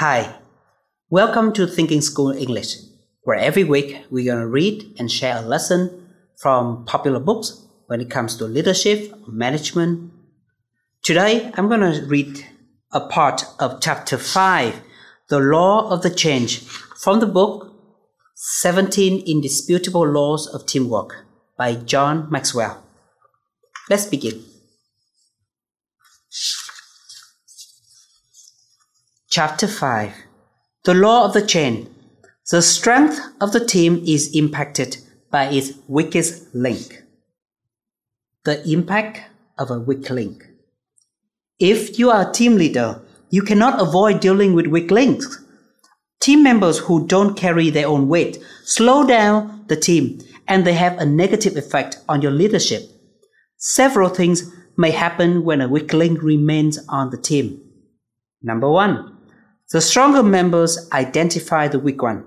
Hi, welcome to Thinking School English, where every week we're going to read and share a lesson from popular books when it comes to leadership, management. Today I'm going to read a part of chapter 5, The Law of the Chain, from the book 17 Indisputable Laws of Teamwork by John Maxwell. Let's begin. Chapter 5 The Law of the Chain. The strength of the team is impacted by its weakest link. The impact of a weak link. If you are a team leader, you cannot avoid dealing with weak links. Team members who don't carry their own weight slow down the team and they have a negative effect on your leadership. Several things may happen when a weak link remains on the team. Number one, the stronger members identify the weak one.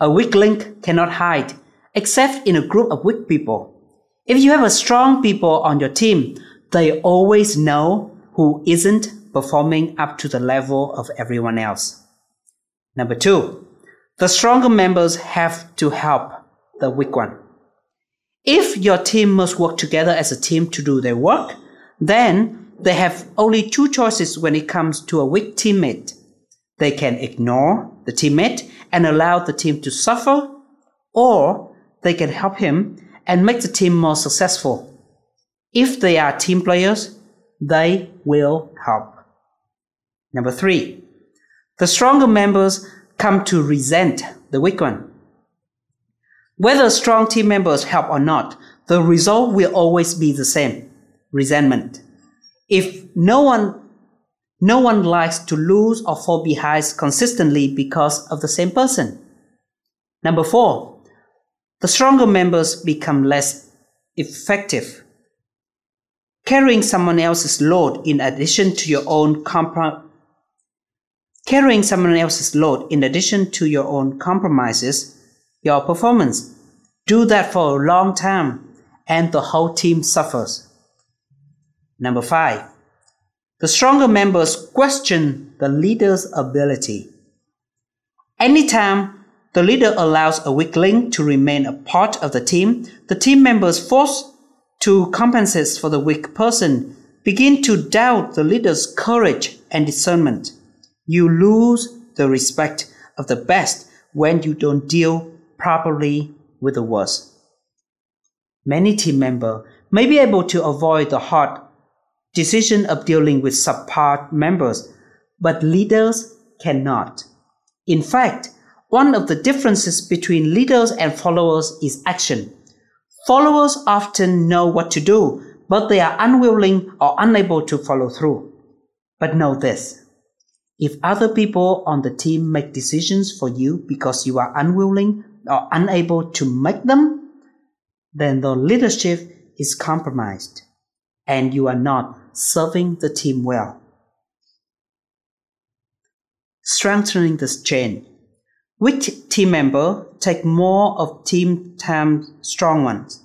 A weak link cannot hide, except in a group of weak people. If you have a strong people on your team, they always know who isn't performing up to the level of everyone else. Number two, the stronger members have to help the weak one. If your team must work together as a team to do their work, then they have only two choices when it comes to a weak teammate. They can ignore the teammate and allow the team to suffer, or they can help him and make the team more successful. If they are team players, they will help. Number three, the stronger members come to resent the weak one. Whether strong team members help or not, the result will always be the same resentment. If no one no one likes to lose or fall behind consistently because of the same person. Number four, the stronger members become less effective. Carrying someone else's load in addition to your own comprom- carrying someone else's load in addition to your own compromises your performance. Do that for a long time and the whole team suffers. Number five, the stronger members question the leader's ability. Anytime the leader allows a weakling to remain a part of the team, the team members forced to compensate for the weak person begin to doubt the leader's courage and discernment. You lose the respect of the best when you don't deal properly with the worst. Many team members may be able to avoid the hard decision of dealing with subpart members, but leaders cannot. In fact, one of the differences between leaders and followers is action. Followers often know what to do, but they are unwilling or unable to follow through. But know this if other people on the team make decisions for you because you are unwilling or unable to make them, then the leadership is compromised and you are not serving the team well. Strengthening this chain. Which team member take more of team time strong ones?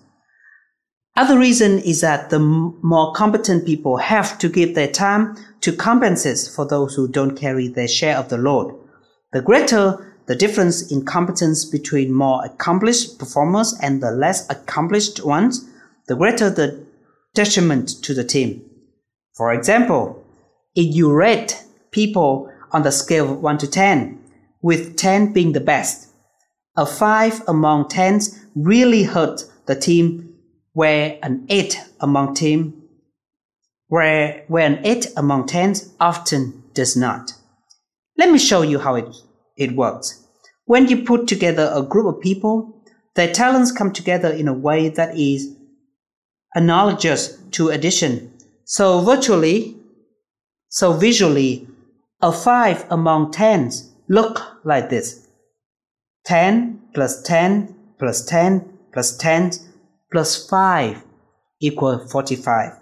Other reason is that the more competent people have to give their time to compensate for those who don't carry their share of the load. The greater the difference in competence between more accomplished performers and the less accomplished ones, the greater the detriment to the team. For example, if you rate people on the scale of 1 to 10, with 10 being the best, a 5 among 10s really hurt the team where an 8 among team where, where an 8 among 10s often does not. Let me show you how it, it works. When you put together a group of people, their talents come together in a way that is analogous to addition so virtually, so visually, a 5 among 10s look like this. 10 plus 10 plus 10 plus 10 plus 5 equal 45.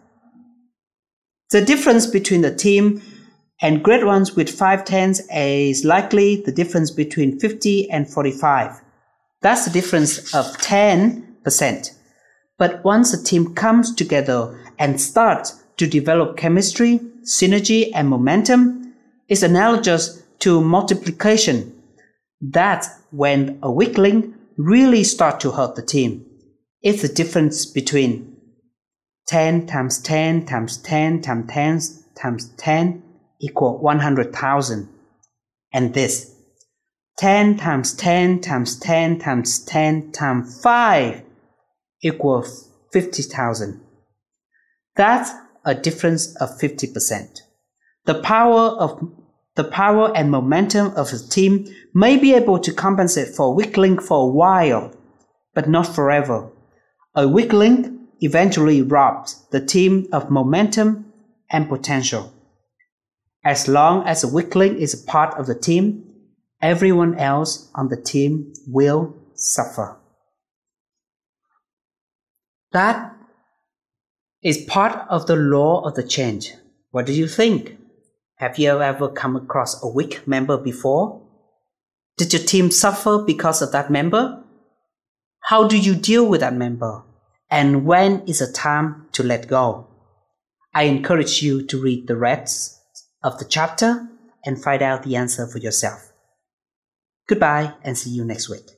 The difference between the team and great ones with 5 tens is likely the difference between 50 and 45. That's the difference of 10%. But once a team comes together and starts to develop chemistry, synergy, and momentum it's analogous to multiplication, that's when a weak link really start to hurt the team. It's the difference between 10 times 10 times 10 times 10 times 10 equal 100,000. And this 10 times 10 times 10 times 10 times 5 equals 50,000. That's a difference of 50%. The power of the power and momentum of the team may be able to compensate for a weak link for a while, but not forever. A weak link eventually robs the team of momentum and potential. As long as a weak link is a part of the team, everyone else on the team will suffer. That is part of the law of the chain. What do you think? Have you ever come across a weak member before? Did your team suffer because of that member? How do you deal with that member? And when is the time to let go? I encourage you to read the rest of the chapter and find out the answer for yourself. Goodbye and see you next week.